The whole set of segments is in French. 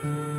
Rum.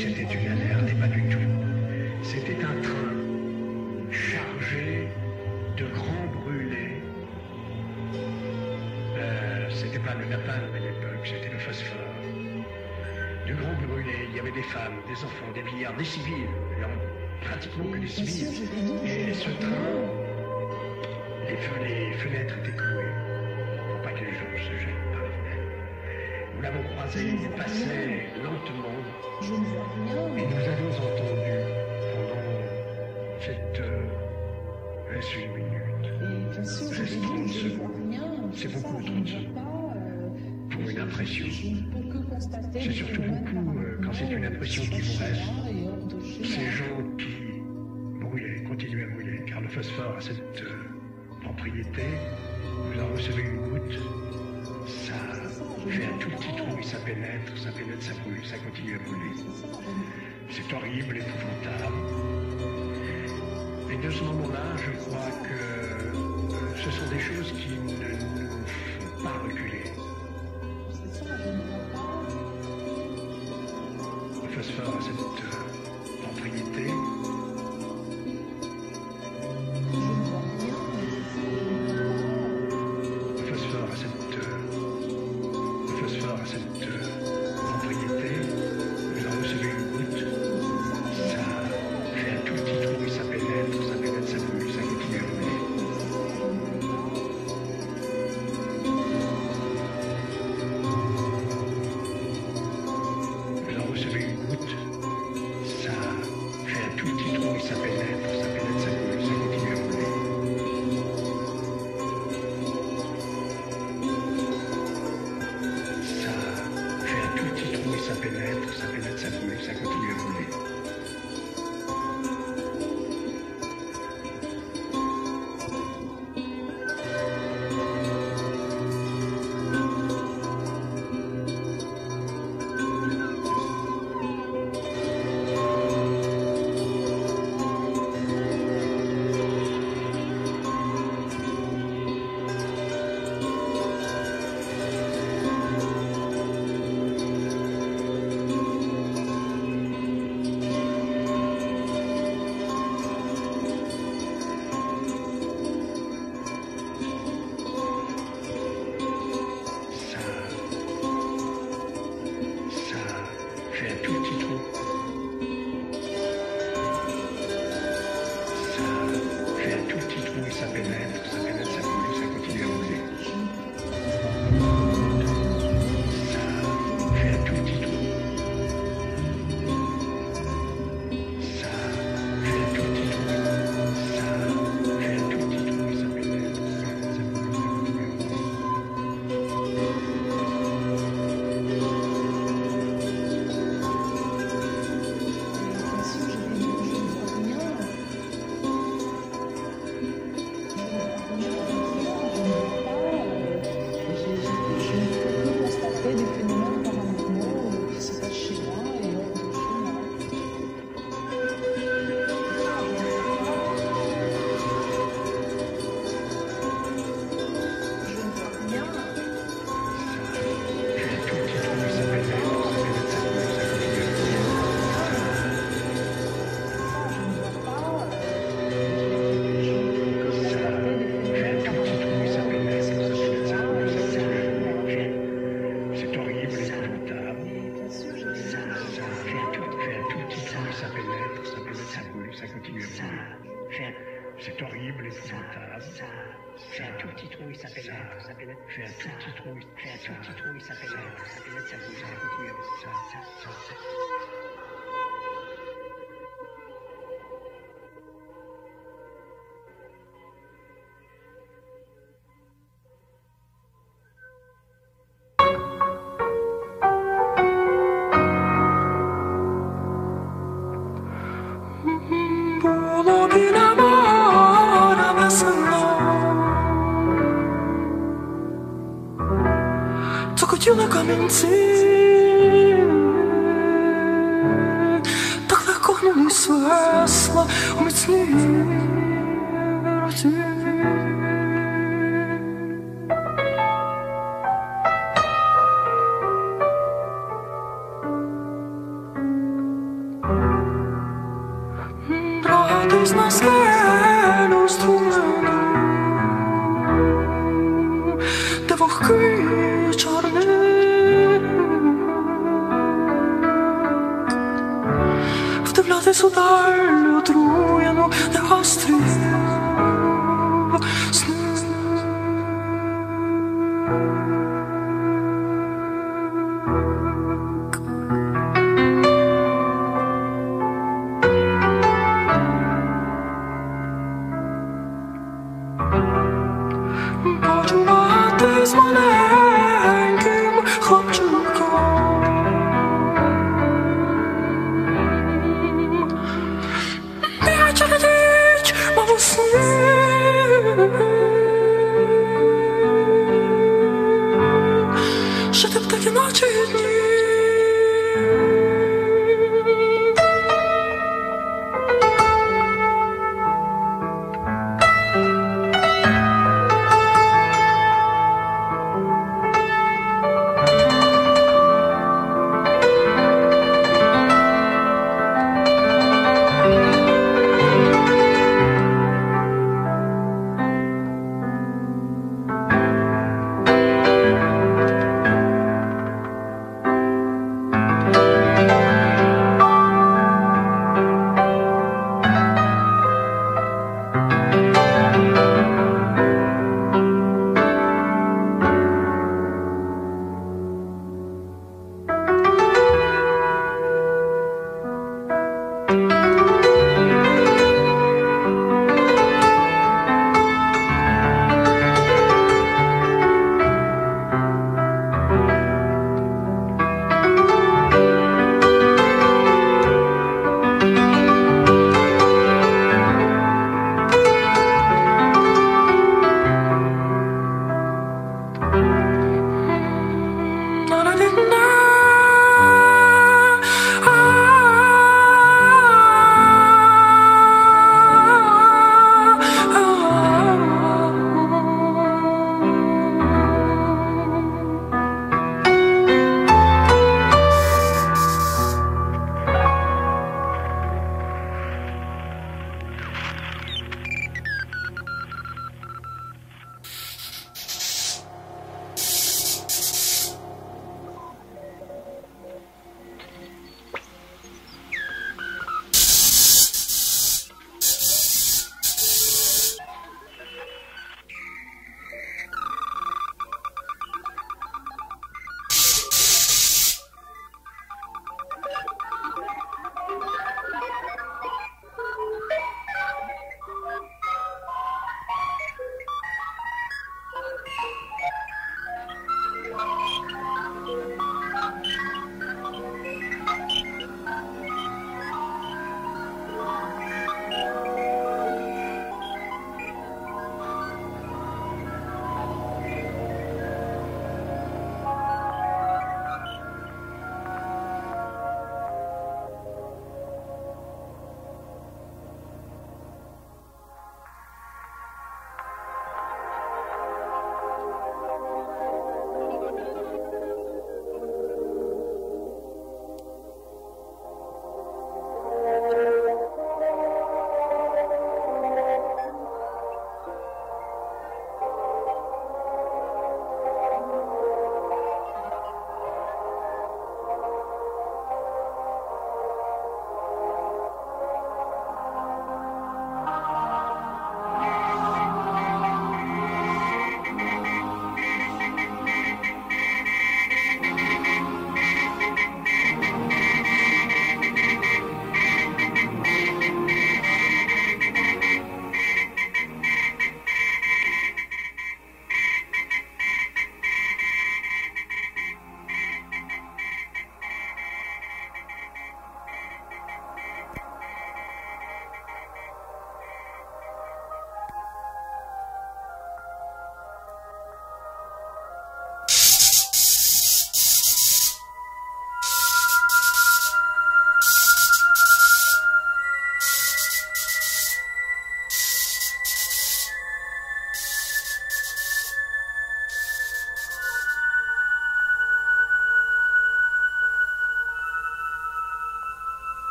société tunnelaire n'est pas du tout. C'était un train chargé de grands brûlés. Euh, c'était pas le napalm à l'époque, c'était le phosphore. De grands brûlés, il y avait des femmes, des enfants, des milliards, des civils, pratiquement que des civils. Et ce train, les, fenêtres étaient clouées pour pas que les gens se jettent par. Nous l'avons croisé, il passait lentement je ne vois rien. Et nous avons entendu pendant cette heure, est-ce une minute Et bien sûr, je, ne vois rien. C'est beaucoup, 30 secondes pour une impression. C'est surtout beaucoup euh, quand c'est une impression qui vous reste. Ces gens qui brûlaient, continuaient à brouiller, car le phosphore a cette euh, propriété. Vous en recevez une goutte, ça fait un tout petit trou, et ça pénètre, ça pénètre, ça brûle, ça continue à brûler. C'est horrible, épouvantable. Et de ce moment-là, je crois que euh, ce sont des choses qui ne nous font pas reculer. 逐個叫那個名字，так легко не свесла у міцні.